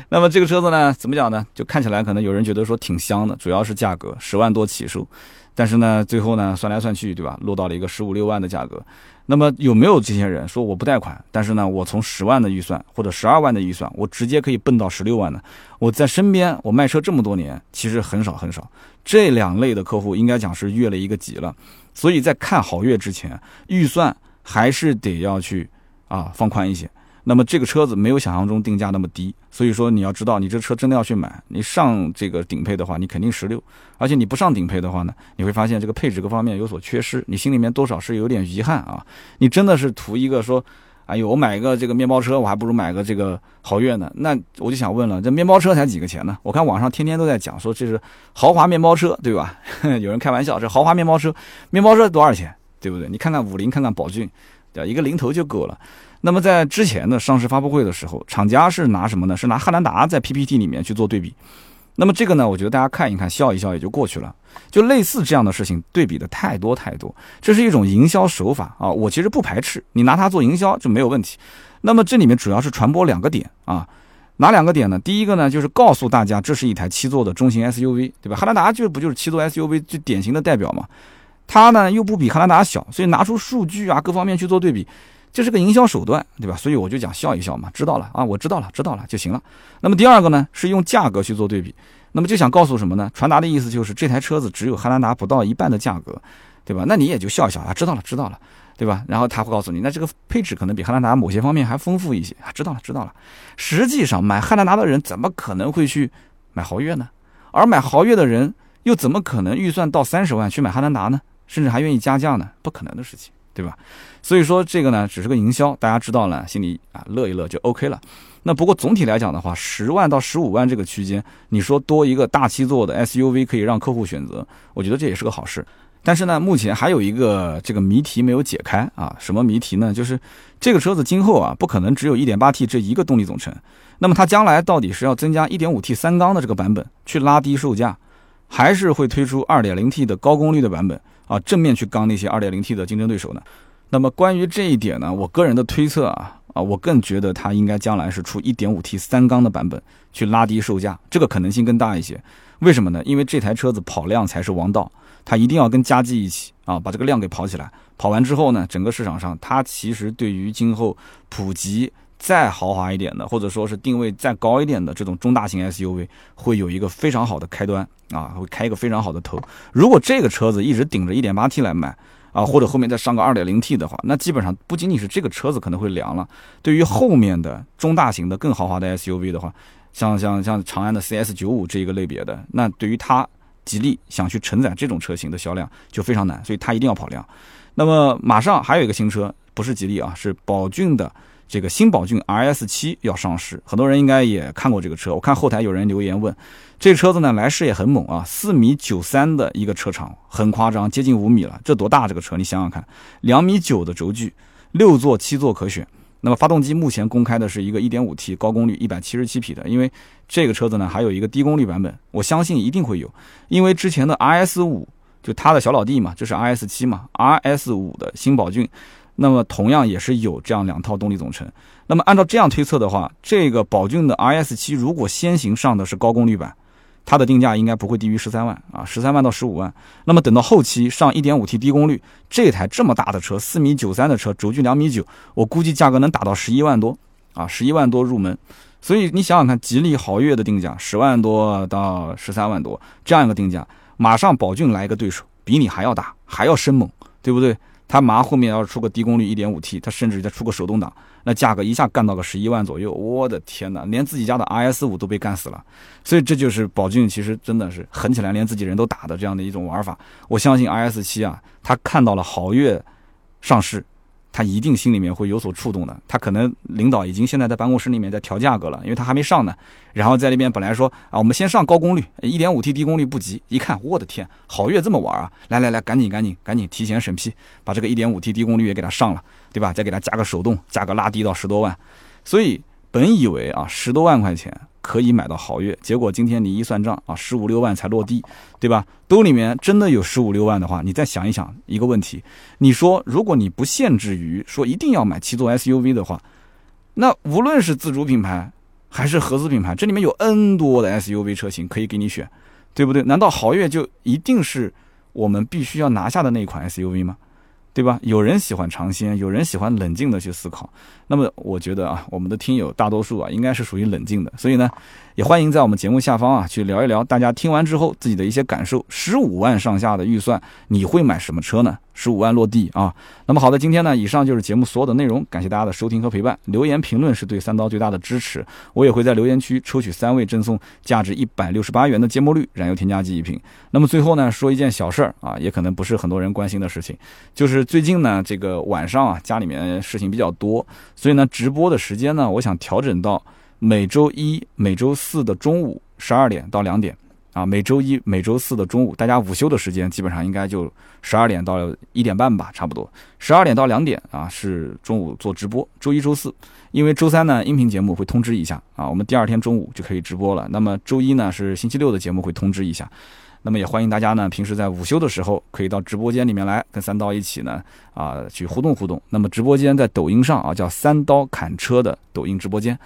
那么这个车子呢，怎么讲呢？就看起来可能有人觉得说挺香的，主要是价格十万多起售，但是呢最后呢算来算去，对吧？落到了一个十五六万的价格。那么有没有这些人说我不贷款，但是呢，我从十万的预算或者十二万的预算，我直接可以奔到十六万呢？我在身边，我卖车这么多年，其实很少很少。这两类的客户应该讲是越了一个级了。所以在看好月之前，预算还是得要去啊放宽一些。那么这个车子没有想象中定价那么低，所以说你要知道，你这车真的要去买，你上这个顶配的话，你肯定十六，而且你不上顶配的话呢，你会发现这个配置各方面有所缺失，你心里面多少是有点遗憾啊。你真的是图一个说，哎呦，我买一个这个面包车，我还不如买个这个豪越呢。那我就想问了，这面包车才几个钱呢？我看网上天天都在讲说这是豪华面包车，对吧？有人开玩笑，这豪华面包车，面包车多少钱？对不对？你看看五菱，看看宝骏，对吧一个零头就够了。那么在之前的上市发布会的时候，厂家是拿什么呢？是拿汉兰达在 PPT 里面去做对比。那么这个呢，我觉得大家看一看，笑一笑也就过去了。就类似这样的事情，对比的太多太多，这是一种营销手法啊。我其实不排斥你拿它做营销就没有问题。那么这里面主要是传播两个点啊，哪两个点呢？第一个呢，就是告诉大家这是一台七座的中型 SUV，对吧？汉兰达就不就是七座 SUV 最典型的代表嘛？它呢又不比汉兰达小，所以拿出数据啊各方面去做对比。这是个营销手段，对吧？所以我就讲笑一笑嘛，知道了啊，我知道了，知道了就行了。那么第二个呢，是用价格去做对比，那么就想告诉什么呢？传达的意思就是这台车子只有汉兰达不到一半的价格，对吧？那你也就笑一笑啊，知道了，知道了，对吧？然后他会告诉你，那这个配置可能比汉兰达某些方面还丰富一些啊，知道了，知道了。实际上买汉兰达的人怎么可能会去买豪越呢？而买豪越的人又怎么可能预算到三十万去买汉兰达呢？甚至还愿意加价呢？不可能的事情。对吧？所以说这个呢，只是个营销，大家知道了，心里啊乐一乐就 OK 了。那不过总体来讲的话，十万到十五万这个区间，你说多一个大七座的 SUV 可以让客户选择，我觉得这也是个好事。但是呢，目前还有一个这个谜题没有解开啊，什么谜题呢？就是这个车子今后啊，不可能只有一点八 T 这一个动力总成。那么它将来到底是要增加一点五 T 三缸的这个版本去拉低售价，还是会推出二点零 T 的高功率的版本？啊，正面去刚那些 2.0T 的竞争对手呢？那么关于这一点呢，我个人的推测啊，啊，我更觉得它应该将来是出 1.5T 三缸的版本去拉低售价，这个可能性更大一些。为什么呢？因为这台车子跑量才是王道，它一定要跟加绩一起啊，把这个量给跑起来。跑完之后呢，整个市场上它其实对于今后普及。再豪华一点的，或者说是定位再高一点的这种中大型 SUV，会有一个非常好的开端啊，会开一个非常好的头。如果这个车子一直顶着 1.8T 来卖啊，或者后面再上个 2.0T 的话，那基本上不仅仅是这个车子可能会凉了，对于后面的中大型的更豪华的 SUV 的话，像像像长安的 CS95 这一个类别的，那对于它吉利想去承载这种车型的销量就非常难，所以它一定要跑量。那么马上还有一个新车，不是吉利啊，是宝骏的。这个新宝骏 RS 七要上市，很多人应该也看过这个车。我看后台有人留言问，这车子呢来势也很猛啊，四米九三的一个车长，很夸张，接近五米了。这多大这个车？你想想看，两米九的轴距，六座七座可选。那么发动机目前公开的是一个 1.5T 高功率177匹的，因为这个车子呢还有一个低功率版本，我相信一定会有，因为之前的 RS 五就他的小老弟嘛，就是 RS 七嘛，RS 五的新宝骏，那么同样也是有这样两套动力总成。那么按照这样推测的话，这个宝骏的 RS 七如果先行上的是高功率版，它的定价应该不会低于十三万啊，十三万到十五万。那么等到后期上 1.5T 低功率，这台这么大的车，四米九三的车，轴距两米九，我估计价格能打到十一万多啊，十一万多入门。所以你想想看，吉利豪越的定价十万多到十三万多这样一个定价，马上宝骏来一个对手，比你还要大，还要生猛，对不对？它马上后面要出个低功率一点五 T，它甚至再出个手动挡，那价格一下干到个十一万左右，我的天哪，连自己家的 RS 五都被干死了。所以这就是宝骏其实真的是狠起来连自己人都打的这样的一种玩法。我相信 RS 七啊，它看到了豪越上市。他一定心里面会有所触动的，他可能领导已经现在在办公室里面在调价格了，因为他还没上呢。然后在那边本来说啊，我们先上高功率，一点五 T 低功率不急。一看，我的天，豪越这么玩啊！来来来，赶紧赶紧赶紧提前审批，把这个一点五 T 低功率也给他上了，对吧？再给他加个手动，价格拉低到十多万。所以本以为啊，十多万块钱。可以买到豪越，结果今天你一算账啊，十五六万才落地，对吧？兜里面真的有十五六万的话，你再想一想一个问题，你说如果你不限制于说一定要买七座 SUV 的话，那无论是自主品牌还是合资品牌，这里面有 N 多的 SUV 车型可以给你选，对不对？难道豪越就一定是我们必须要拿下的那一款 SUV 吗？对吧？有人喜欢尝鲜，有人喜欢冷静的去思考。那么，我觉得啊，我们的听友大多数啊，应该是属于冷静的。所以呢，也欢迎在我们节目下方啊，去聊一聊大家听完之后自己的一些感受。十五万上下的预算，你会买什么车呢？十五万落地啊！那么好的，今天呢，以上就是节目所有的内容，感谢大家的收听和陪伴。留言评论是对三刀最大的支持，我也会在留言区抽取三位赠送价值一百六十八元的芥末绿燃油添加剂一瓶。那么最后呢，说一件小事儿啊，也可能不是很多人关心的事情，就是最近呢，这个晚上啊，家里面事情比较多，所以呢，直播的时间呢，我想调整到每周一、每周四的中午十二点到两点。啊，每周一、每周四的中午，大家午休的时间基本上应该就十二点到一点半吧，差不多。十二点到两点啊，是中午做直播。周一、周四，因为周三呢，音频节目会通知一下啊，我们第二天中午就可以直播了。那么周一呢，是星期六的节目会通知一下。那么也欢迎大家呢，平时在午休的时候可以到直播间里面来跟三刀一起呢啊去互动互动。那么直播间在抖音上啊，叫三刀砍车的抖音直播间。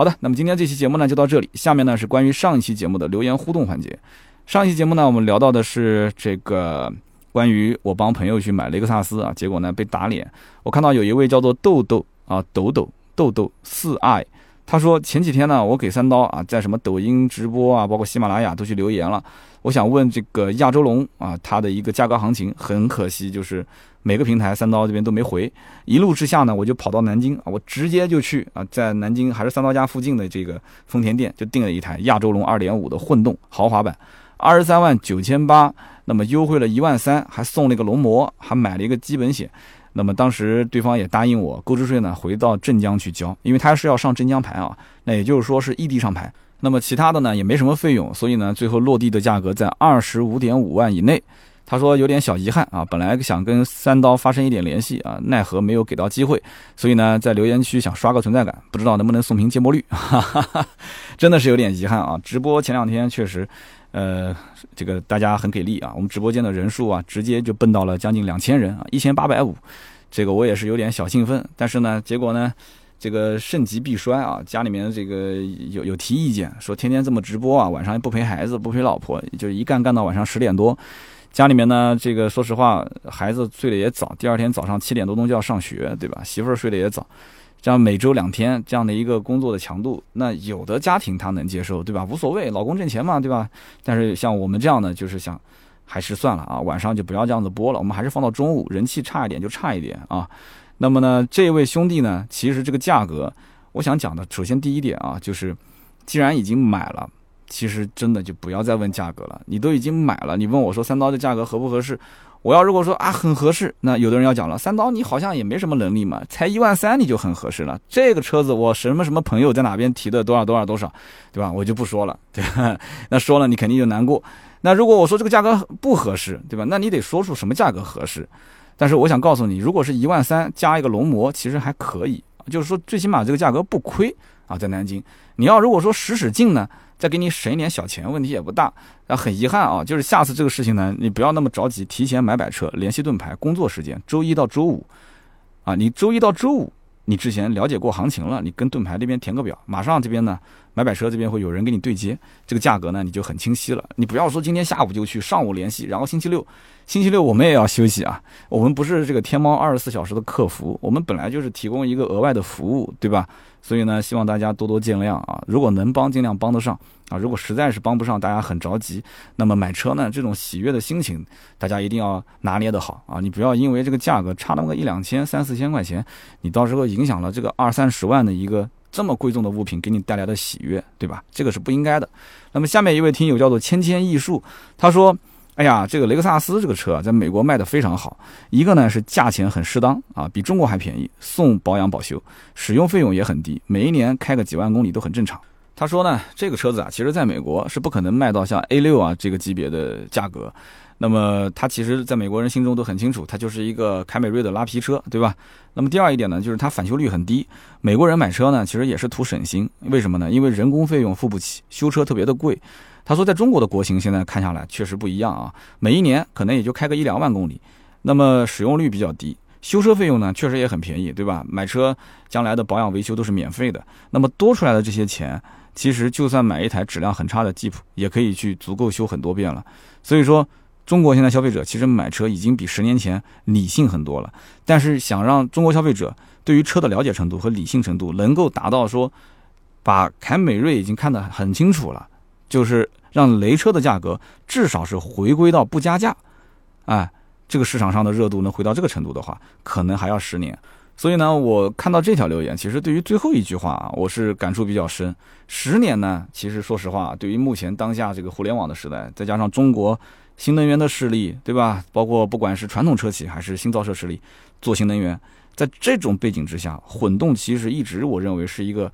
好的，那么今天这期节目呢就到这里。下面呢是关于上一期节目的留言互动环节。上一期节目呢，我们聊到的是这个关于我帮朋友去买雷克萨斯啊，结果呢被打脸。我看到有一位叫做豆豆啊，豆豆豆豆四爱，他说前几天呢，我给三刀啊在什么抖音直播啊，包括喜马拉雅都去留言了。我想问这个亚洲龙啊，它的一个价格行情，很可惜就是。每个平台三刀这边都没回，一路之下呢，我就跑到南京啊，我直接就去啊，在南京还是三刀家附近的这个丰田店就订了一台亚洲龙二点五的混动豪华版，二十三万九千八，那么优惠了一万三，还送了一个龙膜，还买了一个基本险。那么当时对方也答应我购置税呢回到镇江去交，因为他是要上镇江牌啊，那也就是说是异地上牌。那么其他的呢也没什么费用，所以呢最后落地的价格在二十五点五万以内。他说有点小遗憾啊，本来想跟三刀发生一点联系啊，奈何没有给到机会，所以呢，在留言区想刷个存在感，不知道能不能送瓶芥末绿，哈哈哈，真的是有点遗憾啊。直播前两天确实，呃，这个大家很给力啊，我们直播间的人数啊，直接就奔到了将近两千人啊，一千八百五，这个我也是有点小兴奋，但是呢，结果呢，这个盛极必衰啊，家里面这个有有提意见，说天天这么直播啊，晚上不陪孩子，不陪老婆，就一干干到晚上十点多。家里面呢，这个说实话，孩子睡得也早，第二天早上七点多钟就要上学，对吧？媳妇儿睡得也早，这样每周两天这样的一个工作的强度，那有的家庭他能接受，对吧？无所谓，老公挣钱嘛，对吧？但是像我们这样的，就是想，还是算了啊，晚上就不要这样子播了，我们还是放到中午，人气差一点就差一点啊。那么呢，这位兄弟呢，其实这个价格，我想讲的，首先第一点啊，就是既然已经买了。其实真的就不要再问价格了，你都已经买了，你问我说三刀的价格合不合适？我要如果说啊很合适，那有的人要讲了，三刀你好像也没什么能力嘛，才一万三你就很合适了。这个车子我什么什么朋友在哪边提的多少多少多少，对吧？我就不说了，对吧？那说了你肯定就难过。那如果我说这个价格不合适，对吧？那你得说出什么价格合适。但是我想告诉你，如果是一万三加一个龙膜，其实还可以，就是说最起码这个价格不亏啊，在南京。你要如果说使使劲呢？再给你省一点小钱，问题也不大。啊，很遗憾啊，就是下次这个事情呢，你不要那么着急，提前买摆车，联系盾牌，工作时间周一到周五，啊，你周一到周五。你之前了解过行情了，你跟盾牌这边填个表，马上这边呢买摆车这边会有人给你对接，这个价格呢你就很清晰了。你不要说今天下午就去，上午联系，然后星期六，星期六我们也要休息啊。我们不是这个天猫二十四小时的客服，我们本来就是提供一个额外的服务，对吧？所以呢，希望大家多多见谅啊。如果能帮，尽量帮得上啊。如果实在是帮不上，大家很着急，那么买车呢这种喜悦的心情，大家一定要拿捏得好啊。你不要因为这个价格差那么个一两千、三四千块钱，你到时候影响了这个二三十万的一个这么贵重的物品给你带来的喜悦，对吧？这个是不应该的。那么下面一位听友叫做千千艺术，他说：“哎呀，这个雷克萨斯这个车啊在美国卖的非常好，一个呢是价钱很适当啊，比中国还便宜，送保养保修，使用费用也很低，每一年开个几万公里都很正常。”他说呢，这个车子啊，其实在美国是不可能卖到像 A 六啊这个级别的价格。那么它其实，在美国人心中都很清楚，它就是一个凯美瑞的拉皮车，对吧？那么第二一点呢，就是它返修率很低。美国人买车呢，其实也是图省心，为什么呢？因为人工费用付不起，修车特别的贵。他说，在中国的国情现在看下来确实不一样啊，每一年可能也就开个一两万公里，那么使用率比较低，修车费用呢确实也很便宜，对吧？买车将来的保养维修都是免费的，那么多出来的这些钱，其实就算买一台质量很差的吉普，也可以去足够修很多遍了。所以说。中国现在消费者其实买车已经比十年前理性很多了，但是想让中国消费者对于车的了解程度和理性程度能够达到说，把凯美瑞已经看得很清楚了，就是让雷车的价格至少是回归到不加价，哎，这个市场上的热度能回到这个程度的话，可能还要十年。所以呢，我看到这条留言，其实对于最后一句话啊，我是感触比较深。十年呢，其实说实话，对于目前当下这个互联网的时代，再加上中国。新能源的势力，对吧？包括不管是传统车企还是新造车势力，做新能源，在这种背景之下，混动其实一直我认为是一个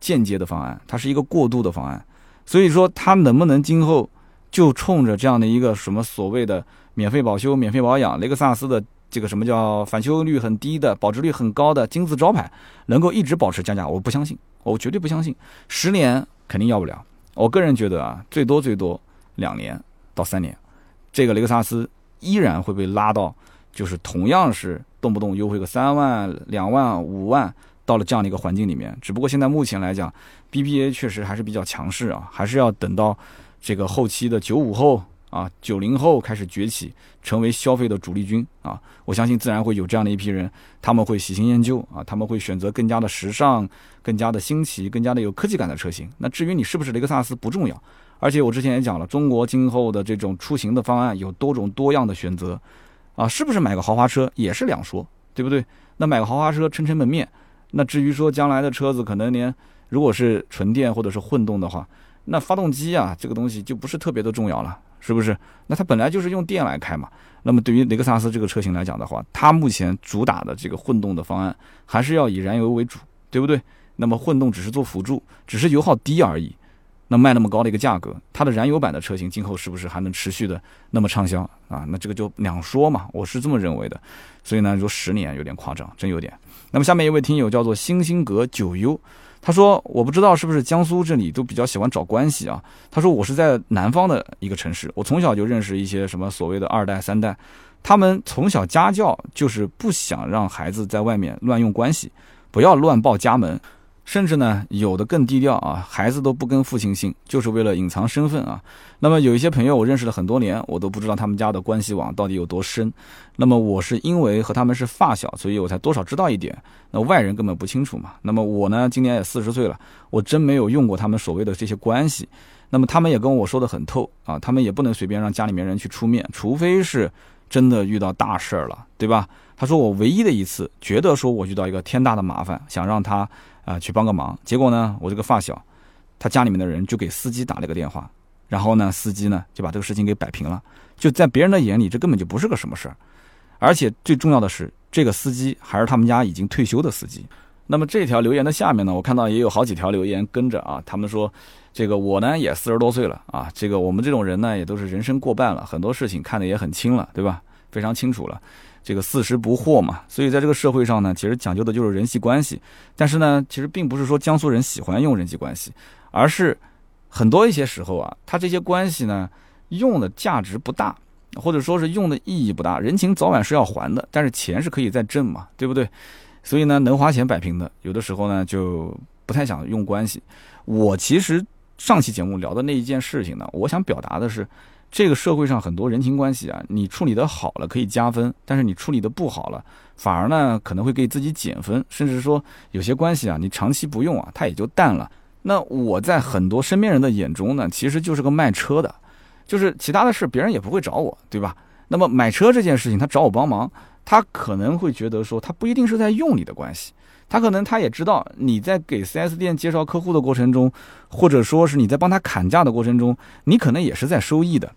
间接的方案，它是一个过渡的方案。所以说，它能不能今后就冲着这样的一个什么所谓的免费保修、免费保养，雷克萨斯的这个什么叫返修率很低的、保值率很高的金字招牌，能够一直保持降价？我不相信，我绝对不相信。十年肯定要不了。我个人觉得啊，最多最多两年到三年。这个雷克萨斯依然会被拉到，就是同样是动不动优惠个三万、两万、五万，到了这样的一个环境里面。只不过现在目前来讲，BBA 确实还是比较强势啊，还是要等到这个后期的九五后啊、九零后开始崛起，成为消费的主力军啊。我相信自然会有这样的一批人，他们会喜新厌旧啊，他们会选择更加的时尚、更加的新奇、更加的有科技感的车型。那至于你是不是雷克萨斯不重要。而且我之前也讲了，中国今后的这种出行的方案有多种多样的选择，啊，是不是买个豪华车也是两说，对不对？那买个豪华车撑撑门面，那至于说将来的车子可能连如果是纯电或者是混动的话，那发动机啊这个东西就不是特别的重要了，是不是？那它本来就是用电来开嘛。那么对于雷克萨斯这个车型来讲的话，它目前主打的这个混动的方案还是要以燃油为主，对不对？那么混动只是做辅助，只是油耗低而已。那卖那么高的一个价格，它的燃油版的车型今后是不是还能持续的那么畅销啊？那这个就两说嘛，我是这么认为的。所以呢，说十年有点夸张，真有点。那么下面一位听友叫做星星阁九幽，他说我不知道是不是江苏这里都比较喜欢找关系啊。他说我是在南方的一个城市，我从小就认识一些什么所谓的二代三代，他们从小家教就是不想让孩子在外面乱用关系，不要乱报家门。甚至呢，有的更低调啊，孩子都不跟父亲姓，就是为了隐藏身份啊。那么有一些朋友，我认识了很多年，我都不知道他们家的关系网到底有多深。那么我是因为和他们是发小，所以我才多少知道一点。那外人根本不清楚嘛。那么我呢，今年也四十岁了，我真没有用过他们所谓的这些关系。那么他们也跟我说的很透啊，他们也不能随便让家里面人去出面，除非是真的遇到大事儿了，对吧？他说我唯一的一次觉得说我遇到一个天大的麻烦，想让他。啊，去帮个忙，结果呢，我这个发小，他家里面的人就给司机打了个电话，然后呢，司机呢就把这个事情给摆平了。就在别人的眼里，这根本就不是个什么事儿，而且最重要的是，这个司机还是他们家已经退休的司机。那么这条留言的下面呢，我看到也有好几条留言跟着啊，他们说，这个我呢也四十多岁了啊，这个我们这种人呢也都是人生过半了，很多事情看得也很清了，对吧？非常清楚了。这个四十不惑嘛，所以在这个社会上呢，其实讲究的就是人际关系。但是呢，其实并不是说江苏人喜欢用人际关系，而是很多一些时候啊，他这些关系呢，用的价值不大，或者说是用的意义不大，人情早晚是要还的，但是钱是可以再挣嘛，对不对？所以呢，能花钱摆平的，有的时候呢就不太想用关系。我其实上期节目聊的那一件事情呢，我想表达的是，这个社会上很多人情关系啊，你处理的好了可以加分，但是你处理的不好了，反而呢可能会给自己减分，甚至说有些关系啊，你长期不用啊，它也就淡了。那我在很多身边人的眼中呢，其实就是个卖车的，就是其他的事别人也不会找我，对吧？那么买车这件事情，他找我帮忙，他可能会觉得说，他不一定是在用你的关系，他可能他也知道你在给 4S 店介绍客户的过程中，或者说是你在帮他砍价的过程中，你可能也是在收益的。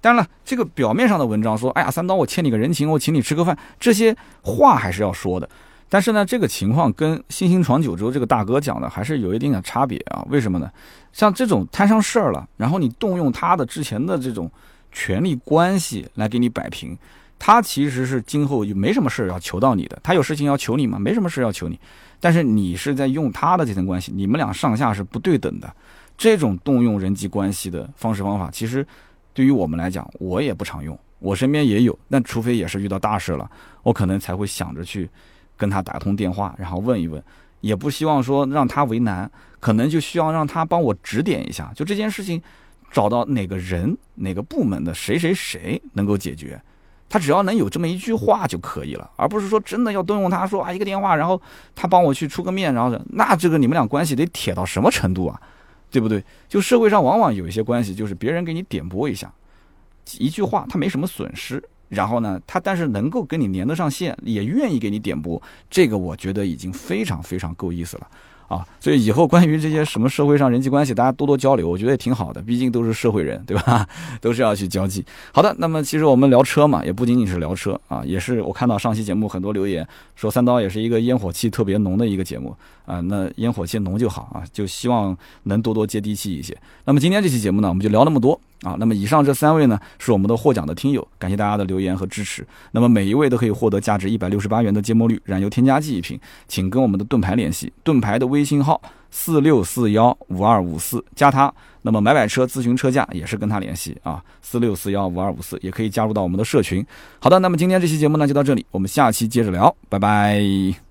当然了，这个表面上的文章说，哎呀，三刀，我欠你个人情，我请你吃个饭，这些话还是要说的。但是呢，这个情况跟星星闯九州这个大哥讲的还是有一定的差别啊？为什么呢？像这种摊上事儿了，然后你动用他的之前的这种权力关系来给你摆平，他其实是今后就没什么事要求到你的。他有事情要求你吗？没什么事要求你。但是你是在用他的这层关系，你们俩上下是不对等的。这种动用人际关系的方式方法，其实对于我们来讲，我也不常用。我身边也有，但除非也是遇到大事了，我可能才会想着去。跟他打通电话，然后问一问，也不希望说让他为难，可能就需要让他帮我指点一下，就这件事情，找到哪个人、哪个部门的谁谁谁能够解决，他只要能有这么一句话就可以了，而不是说真的要动用他说啊一个电话，然后他帮我去出个面，然后那这个你们俩关系得铁到什么程度啊，对不对？就社会上往往有一些关系，就是别人给你点拨一下，一句话他没什么损失。然后呢，他但是能够跟你连得上线，也愿意给你点拨，这个我觉得已经非常非常够意思了。啊，所以以后关于这些什么社会上人际关系，大家多多交流，我觉得也挺好的。毕竟都是社会人，对吧？都是要去交际。好的，那么其实我们聊车嘛，也不仅仅是聊车啊，也是我看到上期节目很多留言说三刀也是一个烟火气特别浓的一个节目啊。那烟火气浓就好啊，就希望能多多接地气一些。那么今天这期节目呢，我们就聊那么多啊。那么以上这三位呢，是我们的获奖的听友，感谢大家的留言和支持。那么每一位都可以获得价值一百六十八元的芥末绿燃油添加剂一瓶，请跟我们的盾牌联系，盾牌的微。信号四六四幺五二五四加他，那么买买车咨询车价也是跟他联系啊，四六四幺五二五四也可以加入到我们的社群。好的，那么今天这期节目呢就到这里，我们下期接着聊，拜拜。